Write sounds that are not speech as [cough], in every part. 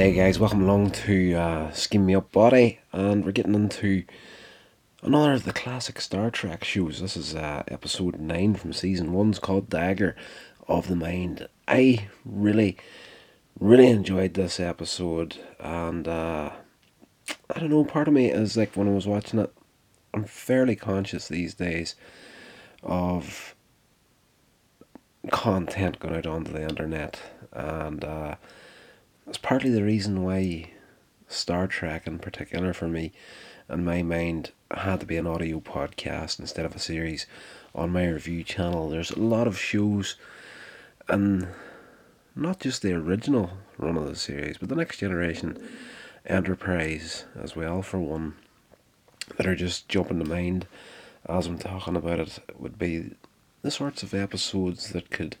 Hey guys, welcome along to uh, Skin Me Up Body, and we're getting into another of the classic Star Trek shows. This is uh, episode 9 from season 1. It's called Dagger of the Mind. I really, really enjoyed this episode, and uh, I don't know, part of me is like when I was watching it, I'm fairly conscious these days of content going out onto the internet, and it's partly the reason why Star Trek, in particular, for me, in my mind, had to be an audio podcast instead of a series on my review channel. There's a lot of shows, and not just the original run of the series, but the next generation, Enterprise as well, for one, that are just jumping to mind as I'm talking about it, would be the sorts of episodes that could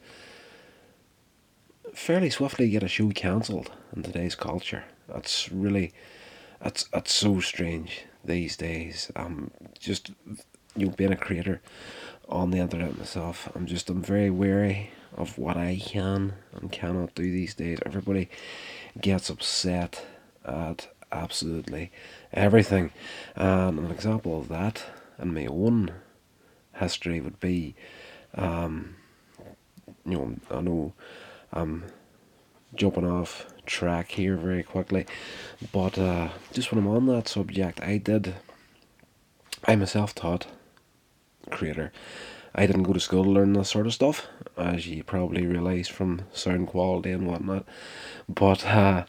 fairly swiftly get a show cancelled in today's culture. That's really, that's that's so strange these days. I'm just, you know, being a creator on the internet myself, I'm just I'm very wary of what I can and cannot do these days. Everybody gets upset at absolutely everything, and an example of that in my own history would be, um, you know, I know I'm jumping off track here very quickly, but uh, just when I'm on that subject, I did. I'm a self-taught creator. I didn't go to school to learn this sort of stuff, as you probably realise from sound quality and whatnot. But uh,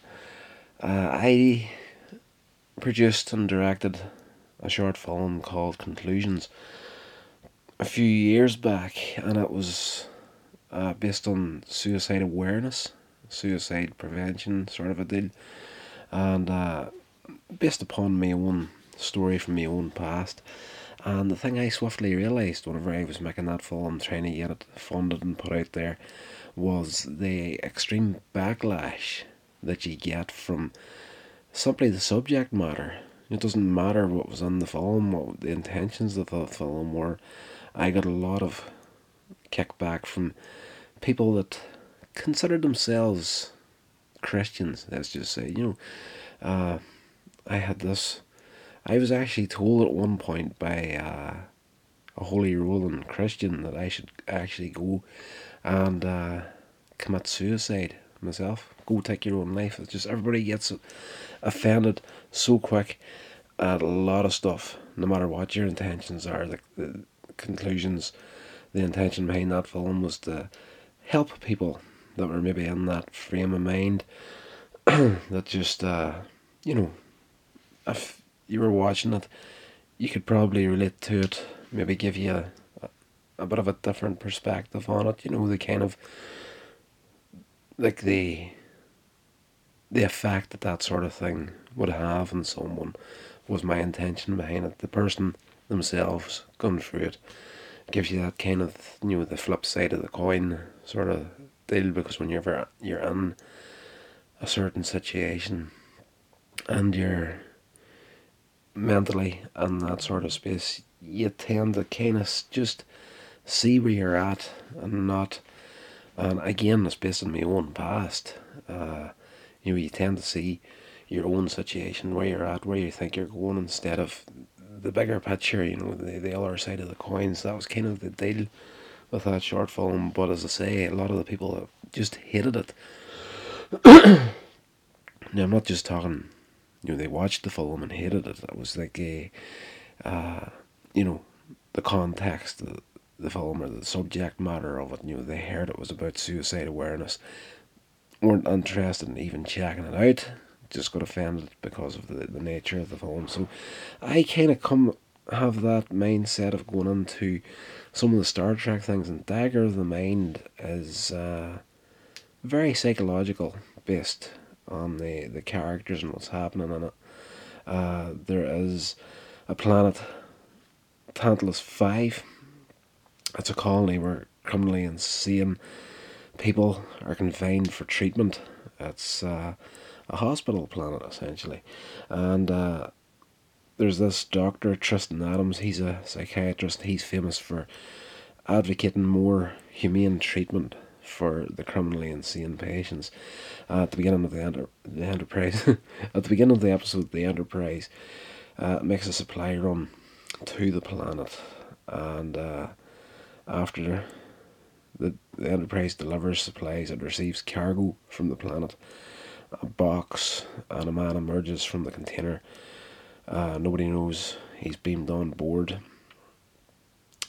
uh, I produced and directed a short film called Conclusions a few years back, and it was uh, based on suicide awareness, suicide prevention sort of a deal, and uh, based upon my own story from my own past. And the thing I swiftly realised whenever I was making that film, trying to get it funded and put out there, was the extreme backlash that you get from simply the subject matter. It doesn't matter what was in the film, what the intentions of the film were. I got a lot of kickback from people that consider themselves Christians, let's just say. You know, uh, I had this. I was actually told at one point by uh, a holy rolling Christian that I should actually go and uh, commit suicide myself. Go take your own life. It's just everybody gets offended so quick at a lot of stuff, no matter what your intentions are. The, the conclusions, the intention behind that film was to help people that were maybe in that frame of mind [clears throat] that just, uh, you know, if you were watching it, you could probably relate to it, maybe give you a, a bit of a different perspective on it, you know, the kind of, like the, the effect that that sort of thing would have on someone was my intention behind it. The person themselves going through it gives you that kind of you know the flip side of the coin sort of deal because when you're you're in a certain situation and you're mentally in that sort of space you tend to kind of just see where you're at and not and again it's based on my own past uh, you know you tend to see your own situation where you're at where you think you're going instead of the bigger picture, you know, the, the other side of the coins. That was kind of the deal with that short film. But as I say, a lot of the people just hated it. [coughs] now, I'm not just talking, you know, they watched the film and hated it. It was like a, uh, you know, the context of the film or the subject matter of it. You know, they heard it was about suicide awareness, weren't interested in even checking it out just got offended because of the, the nature of the film. So I kind of come have that mindset of going into some of the Star Trek things, and Dagger of the Mind is uh, very psychological, based on the, the characters and what's happening in it. Uh, there is a planet, Tantalus 5. It's a colony where criminally insane people are confined for treatment. It's uh, a hospital planet essentially, and uh, there's this doctor Tristan Adams. He's a psychiatrist. He's famous for advocating more humane treatment for the criminally insane patients. Uh, at the beginning of the, enter- the Enterprise, [laughs] at the beginning of the episode, the Enterprise uh, makes a supply run to the planet, and uh, after the, the Enterprise delivers supplies, it receives cargo from the planet. A box and a man emerges from the container. Uh, nobody knows he's beamed on board.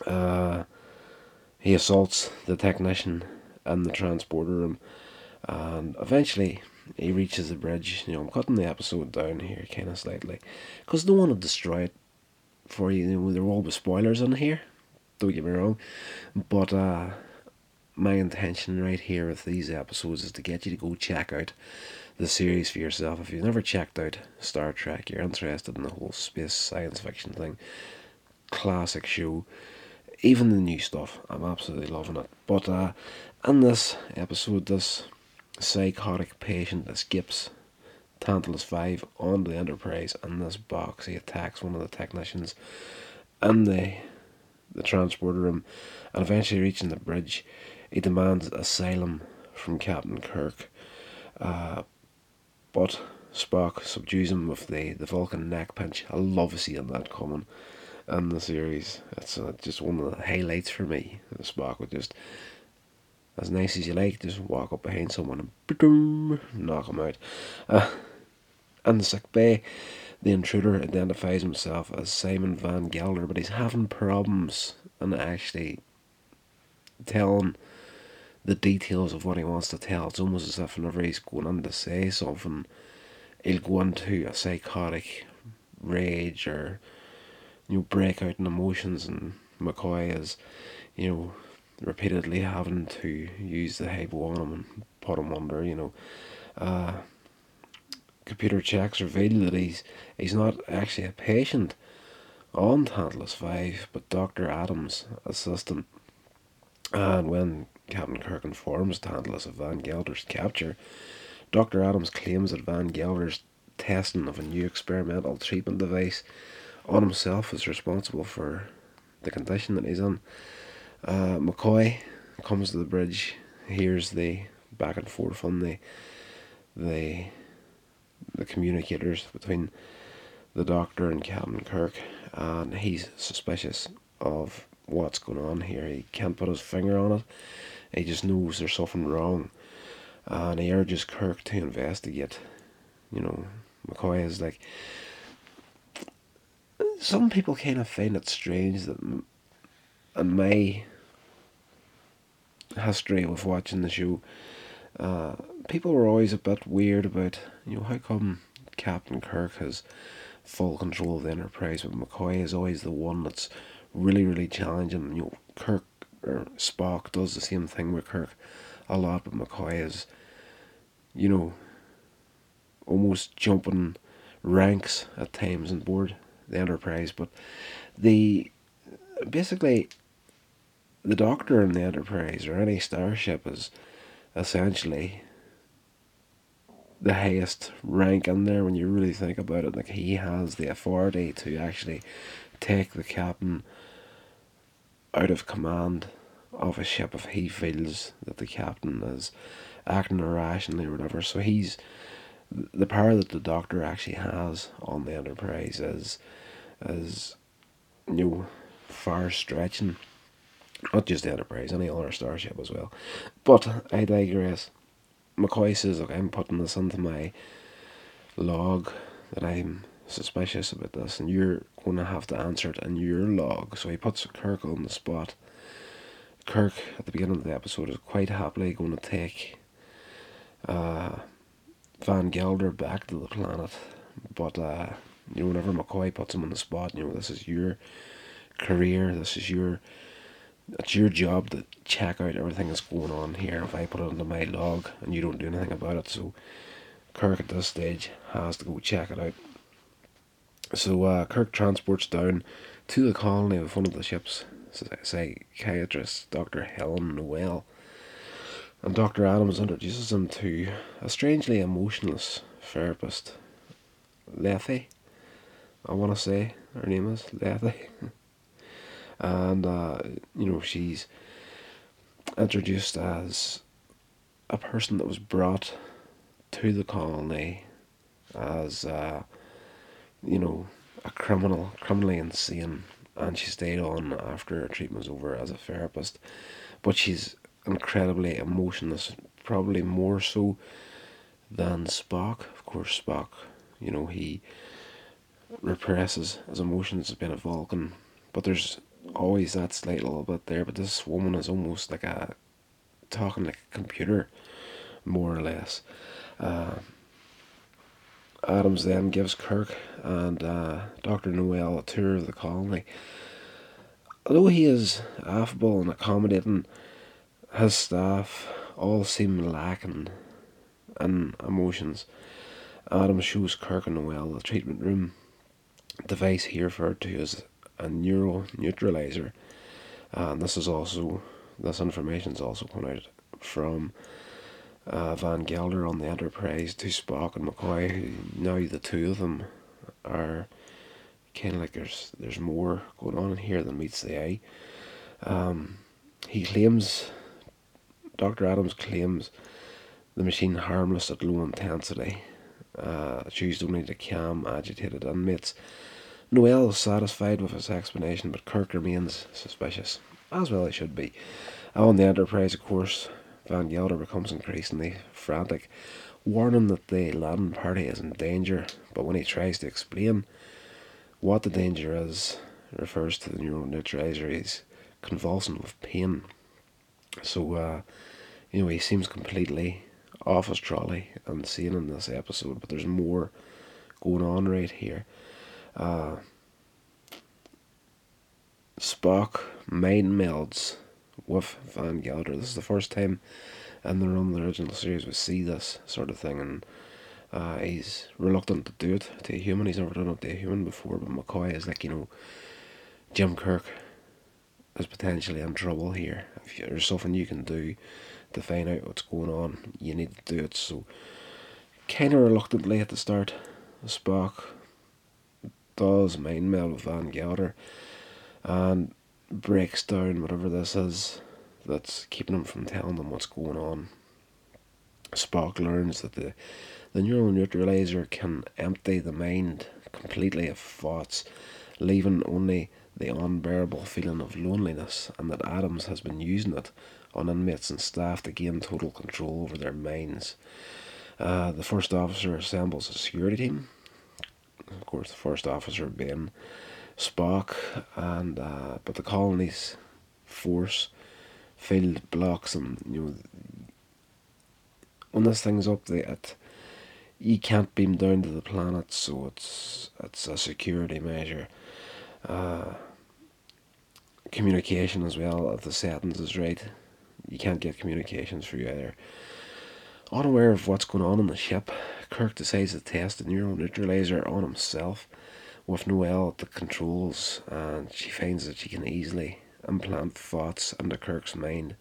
Uh, he assaults the technician and the transporter room, and eventually he reaches the bridge. You know, I'm cutting the episode down here kind of slightly because I don't want to destroy it for you. you know, there will be spoilers in here. Don't get me wrong, but uh, my intention right here with these episodes is to get you to go check out the series for yourself. If you've never checked out Star Trek, you're interested in the whole space science fiction thing, classic show. Even the new stuff, I'm absolutely loving it. But uh, in this episode, this psychotic patient escapes Tantalus 5 on the Enterprise in this box. He attacks one of the technicians in the, the transporter room and eventually reaching the bridge he demands asylum from Captain Kirk, uh, but Spock subdues him with the, the Vulcan neck pinch. I love seeing that coming in the series. It's uh, just one of the highlights for me. Spock would just, as nice as you like, just walk up behind someone and knock him out. Uh, in the sick bay, the intruder identifies himself as Simon Van Gelder, but he's having problems and actually telling the details of what he wants to tell. It's almost as if whenever he's going on to say something, he'll go into a psychotic rage or you know break out in emotions, and McCoy is you know repeatedly having to use the hypo on him and put him under. You know, uh, computer checks reveal that he's he's not actually a patient on Tantalus Five, but Doctor Adams' assistant. And when Captain Kirk informs Tantalus of Van Gelder's capture. Dr. Adams claims that Van Gelder's testing of a new experimental treatment device on himself is responsible for the condition that he's in. Uh, McCoy comes to the bridge, hears the back and forth on the the the communicators between the doctor and Captain Kirk, and he's suspicious of what's going on here. He can't put his finger on it. He just knows there's something wrong. And he urges Kirk to investigate. You know, McCoy is like. Some people kind of find it strange that in my history with watching the show, uh, people were always a bit weird about, you know, how come Captain Kirk has full control of the Enterprise, but McCoy is always the one that's really, really challenging. You know, Kirk or Spock does the same thing with Kirk a lot, but McCoy is, you know, almost jumping ranks at times on board the Enterprise. But the basically the Doctor in the Enterprise or any starship is essentially the highest rank in there when you really think about it. Like he has the authority to actually take the captain out of command of a ship if he feels that the captain is acting irrationally or whatever. So he's the power that the doctor actually has on the Enterprise is is you know far stretching. Not just the Enterprise, any other starship as well. But I digress. McCoy says, Look, I'm putting this into my log that I'm suspicious about this, and you're going to have to answer it in your log. So he puts Kirk on the spot. Kirk, at the beginning of the episode, is quite happily going to take uh, Van Gelder back to the planet. But, uh, you know, whenever McCoy puts him on the spot, you know, this is your career, this is your. It's your job to check out everything that's going on here. If I put it into my log and you don't do anything about it, so Kirk at this stage has to go check it out. So uh, Kirk transports down to the colony with one of the ship's psychiatrist, Dr. Helen Noel. And Dr. Adams introduces him to a strangely emotionless therapist, Lethe. I want to say her name is Lethe. [laughs] and, uh, you know, she's introduced as a person that was brought to the colony as uh, you know a criminal, criminally insane, and she stayed on after her treatment was over as a therapist. But she's incredibly emotionless, probably more so than Spock. Of course, Spock, you know, he represses his emotions as being a Vulcan, but there's always that slight little bit there. But this woman is almost like a talking like a computer, more or less. Uh, Adams then gives Kirk and uh, Dr. Noel a tour of the colony. Although he is affable and accommodating, his staff all seem lacking in emotions. Adams shows Kirk and Noel the treatment room device he referred to as a neuro neutralizer. And this is also this information is also coming out from uh, Van Gelder on the Enterprise to Spock and McCoy. Now the two of them are kind of like there's there's more going on in here than meets the eye. Um, he claims, Dr. Adams claims, the machine harmless at low intensity, uh, it's used only to calm agitated inmates. Noel is satisfied with his explanation, but Kirk remains suspicious, as well he should be. On the Enterprise, of course, Van Gelder becomes increasingly frantic, warning that the landing party is in danger, but when he tries to explain what the danger is, refers to the neuroneutralizer, he's convulsing with pain. So, uh, you know, he seems completely off his trolley and seen in this episode, but there's more going on right here. Uh, Spock mind melds with Van Gelder. This is the first time in the run of the original series we see this sort of thing, and uh, he's reluctant to do it to a human. He's never done it to a human before, but McCoy is like, you know, Jim Kirk is potentially in trouble here. If there's something you can do to find out what's going on, you need to do it. So, kind of reluctantly at the start, Spock does mind meld with Van Gelder and breaks down whatever this is that's keeping him from telling them what's going on. Spock learns that the the neural neutralizer can empty the mind completely of thoughts, leaving only the unbearable feeling of loneliness, and that Adams has been using it on inmates and staff to gain total control over their minds. Uh, the first officer assembles a security team. Of course, the first officer being Spock, and uh, but the colony's force field blocks and you know when this thing's up there, it, you can't beam down to the planet, so it's it's a security measure. Uh, communication as well, if the settings is right, you can't get communications through either. Unaware of what's going on in the ship, Kirk decides to test the neural neutralizer on himself with Noel at the controls, and she finds that she can easily implant thoughts into Kirk's mind,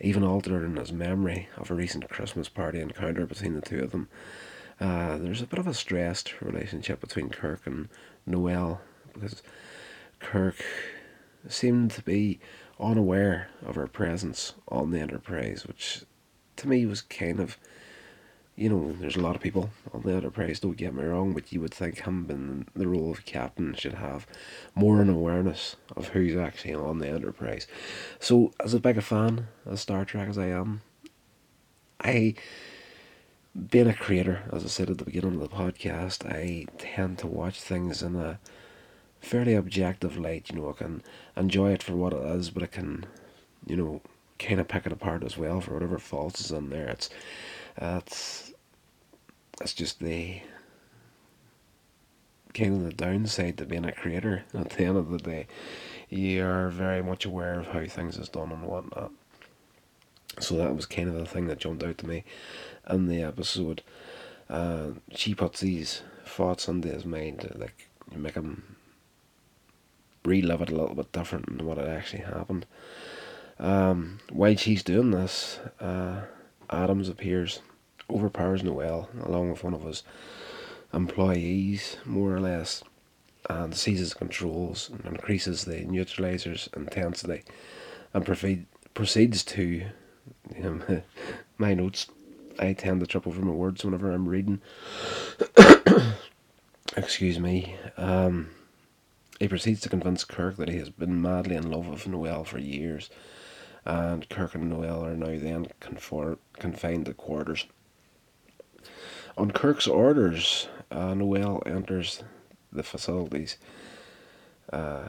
even altering his memory of a recent Christmas party encounter between the two of them. Uh, there's a bit of a stressed relationship between Kirk and Noel because Kirk seemed to be unaware of her presence on the Enterprise, which to me was kind of, you know, there's a lot of people on the Enterprise, don't get me wrong, but you would think him in the role of captain should have more an awareness of who's actually on the Enterprise. So, as a big a fan of Star Trek as I am, I being a creator, as I said at the beginning of the podcast, I tend to watch things in a fairly objective light. You know, I can enjoy it for what it is, but I can, you know, kind of pick it apart as well for whatever faults is in there. It's, uh, it's, it's just the kind of the downside to being a creator. At the end of the day, you are very much aware of how things is done and whatnot. So that was kind of the thing that jumped out to me in the episode. Uh, she puts these thoughts into his mind, like make him relive it a little bit different than what had actually happened. Um, while she's doing this, uh, Adams appears, overpowers Noel along with one of his employees, more or less, and seizes controls and increases the neutralizer's intensity and provide, proceeds to, know, [laughs] my notes. I tend to trip over my words whenever I'm reading. [coughs] Excuse me. Um, he proceeds to convince Kirk that he has been madly in love with Noel for years, and Kirk and Noel are now then confined to quarters. On Kirk's orders, uh, Noel enters the facilities uh,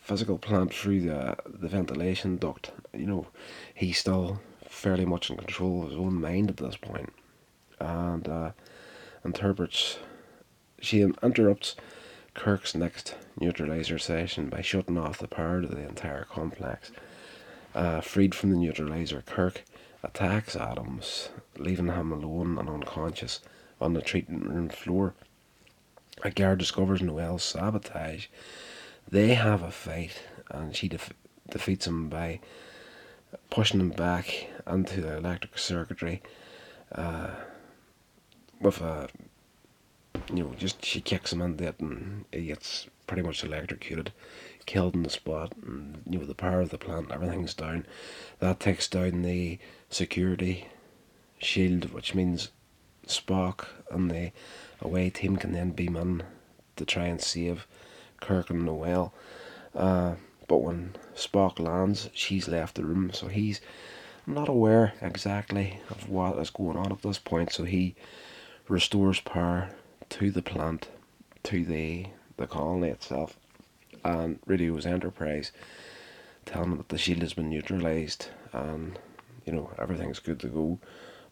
physical plant through the the ventilation duct. You know, he's still fairly much in control of his own mind at this point. point, and uh, interprets. She interrupts Kirk's next neutralizer session by shutting off the power to the entire complex. Uh, freed from the neutralizer, Kirk attacks Adams, leaving him alone and unconscious on the treatment room floor. A guard discovers Noel's sabotage. They have a fight, and she def- defeats him by pushing him back into the electric circuitry uh, with a you know, just she kicks him into it and he gets pretty much electrocuted, killed in the spot, and you know, the power of the plant, everything's down. That takes down the security shield, which means Spock and the away team can then beam in to try and save Kirk and Noel. Uh, but when Spock lands, she's left the room, so he's not aware exactly of what is going on at this point. So he restores power to the plant, to the the colony itself, and radios Enterprise, telling them that the shield has been neutralized and you know everything's good to go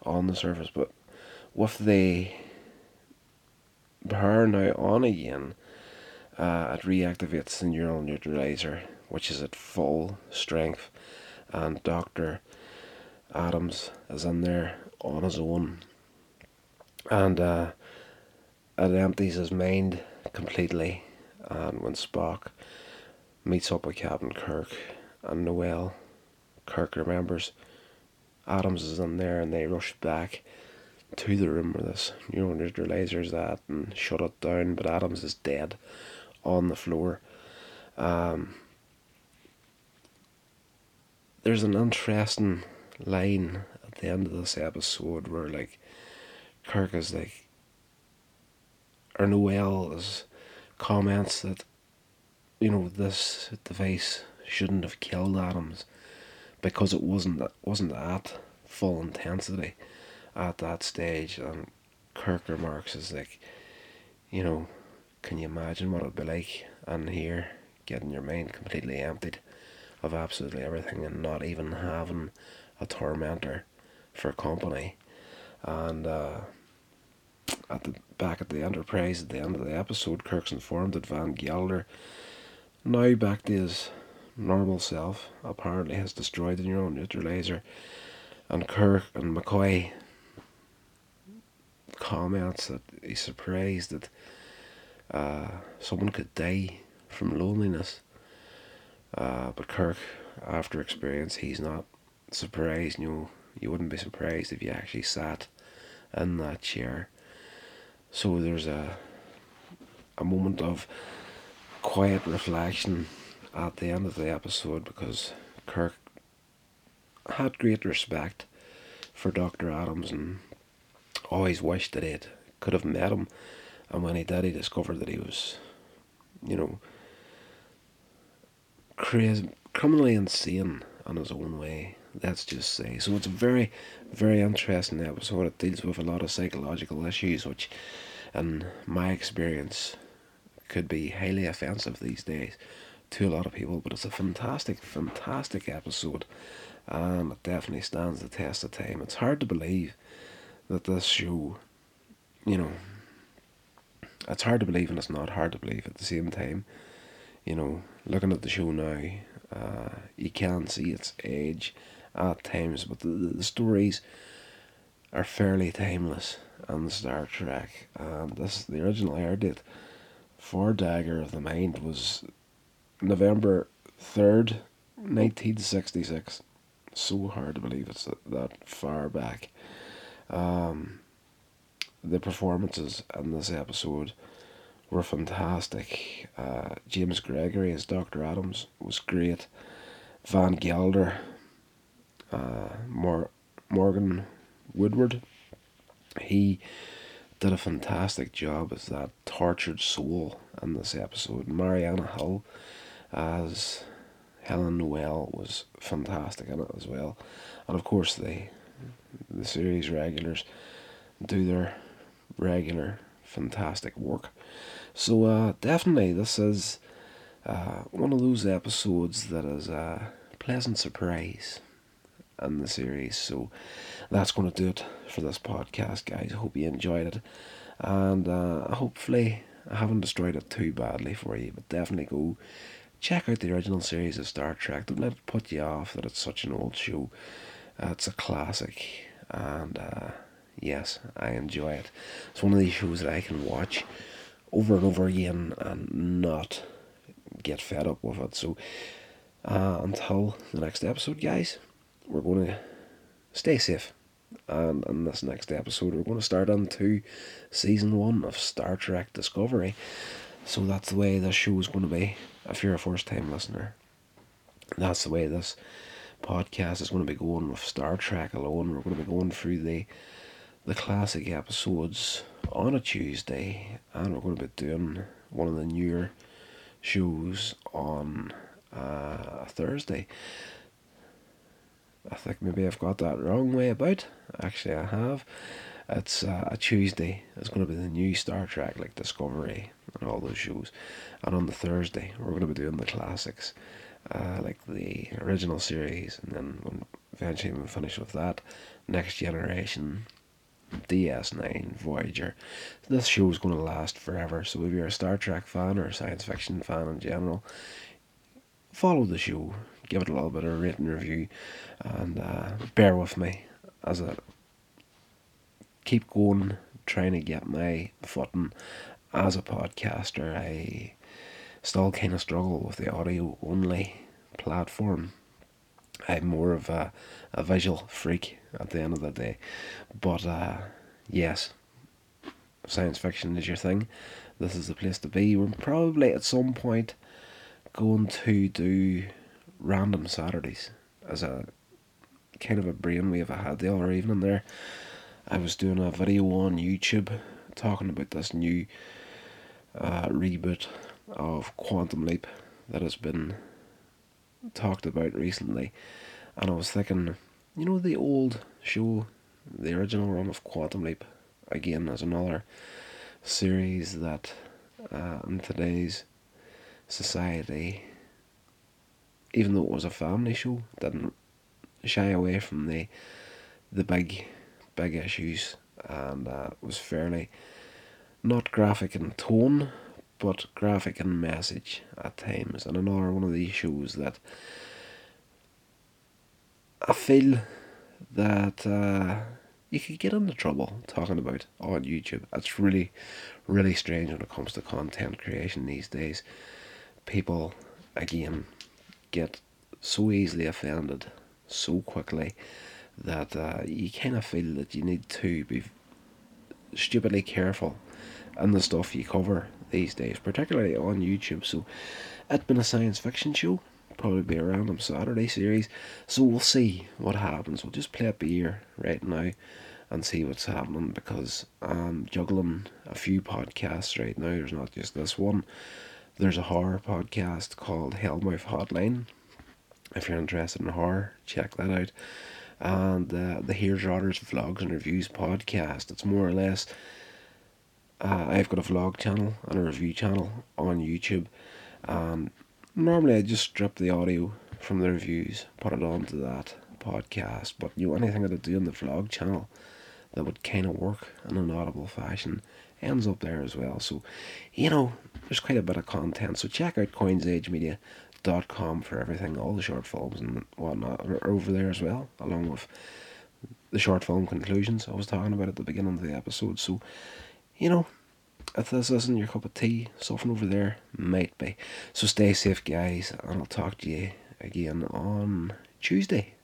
on the surface. But with the power now on again, uh, it reactivates the neural neutralizer, which is at full strength, and Doctor Adams is in there on his own, and uh, it empties his mind completely. And when Spock meets up with Captain Kirk and Noel, Kirk remembers Adams is in there, and they rush back to the room where this neural neutralizer's at and shut it down. But Adams is dead on the floor. Um, there's an interesting line at the end of this episode where like Kirk is like or Noel is comments that you know this device shouldn't have killed Adams because it wasn't wasn't at full intensity at that stage. And Kirk remarks is like you know can you imagine what it'd be like and here getting your mind completely emptied of absolutely everything and not even having a tormentor for company? And uh, at the back at the Enterprise at the end of the episode, Kirk's informed that Van Gelder, now back to his normal self, apparently has destroyed the neural neutralizer, and Kirk and McCoy comments that he's surprised that uh, someone could die from loneliness. Uh, but Kirk, after experience, he's not surprised. You know, you wouldn't be surprised if you actually sat in that chair so there's a a moment of quiet reflection at the end of the episode because Kirk had great respect for Dr. Adams and always wished that he could have met him. And when he did, he discovered that he was, you know, crazy, criminally insane in his own way. Let's just say. So it's a very, very interesting episode. It deals with a lot of psychological issues, which, in my experience, could be highly offensive these days to a lot of people. But it's a fantastic, fantastic episode, and it definitely stands the test of time. It's hard to believe that this show, you know, it's hard to believe and it's not hard to believe at the same time. You know, looking at the show now, uh, you can see its age at times, but the, the stories are fairly timeless on Star Trek. And this the original air date for Dagger of the Mind was November third, nineteen sixty six. So hard to believe it's that far back. Um, the performances in this episode were fantastic. Uh, James Gregory as Dr. Adams was great. Van Gelder uh, Mor- Morgan Woodward. He did a fantastic job as that tortured soul in this episode. Marianna Hill as Helen Noel was fantastic in it as well, and of course the the series regulars do their regular fantastic work. So uh, definitely this is uh, one of those episodes that is a pleasant surprise in the series. So that's going to do it for this podcast, guys. I hope you enjoyed it, and uh, hopefully I haven't destroyed it too badly for you. But definitely go check out the original series of Star Trek. Don't let it put you off that it's such an old show. It's a classic, and uh, yes, I enjoy it. It's one of these shows that I can watch over and over again and not get fed up with it. So uh, until the next episode, guys, we're going to stay safe. And in this next episode, we're going to start on to season one of Star Trek Discovery. So that's the way this show is going to be if you're a first time listener. That's the way this podcast is going to be going with Star Trek alone. We're going to be going through the the classic episodes on a Tuesday, and we're going to be doing one of the newer shows on uh, a Thursday. I think maybe I've got that wrong way about. Actually, I have. It's uh, a Tuesday. It's going to be the new Star Trek, like Discovery and all those shows. And on the Thursday, we're going to be doing the classics, uh, like the original series, and then when eventually we finish with that, Next Generation, DS9, Voyager. This show is going to last forever. So if you're a Star Trek fan or a science fiction fan in general, follow the show, give it a little bit of a written review, and uh, bear with me as I keep going, trying to get my footing as a podcaster. I still kind of struggle with the audio only platform. I'm more of a, a visual freak at the end of the day. But uh, yes, science fiction is your thing. This is the place to be. We're probably at some point going to do random Saturdays as a kind of a brainwave I had the other evening there. I was doing a video on YouTube talking about this new uh, reboot of Quantum Leap that has been talked about recently, and I was thinking, you know, the old show, the original run of Quantum Leap, again as another series that uh, in today's society, even though it was a family show, didn't shy away from the the big big issues and uh, was fairly not graphic in tone but graphic in message at times and another one of these shows that I feel that uh, you could get into trouble talking about on YouTube. It's really, really strange when it comes to content creation these days. People, again, get so easily offended so quickly that uh, you kind of feel that you need to be stupidly careful in the stuff you cover these days, particularly on YouTube. So, it's been a science fiction show probably be a random Saturday series. So we'll see what happens. We'll just play by ear right now and see what's happening because I'm juggling a few podcasts right now. There's not just this one. There's a horror podcast called Hellmouth Hotline. If you're interested in horror, check that out. And uh, the Here's Rotters Vlogs and Reviews podcast. It's more or less. Uh, I've got a vlog channel and a review channel on YouTube. Um, normally I just strip the audio from the reviews, put it onto that podcast. But you know, anything that I do on the vlog channel that would kind of work in an audible fashion ends up there as well. So, you know, there's quite a bit of content. So check out coinsagemedia.com for everything. All the short films and whatnot are over there as well, along with the short film conclusions I was talking about at the beginning of the episode. So, you know, if this isn't your cup of tea, something over there might be. So stay safe, guys, and I'll talk to you again on Tuesday.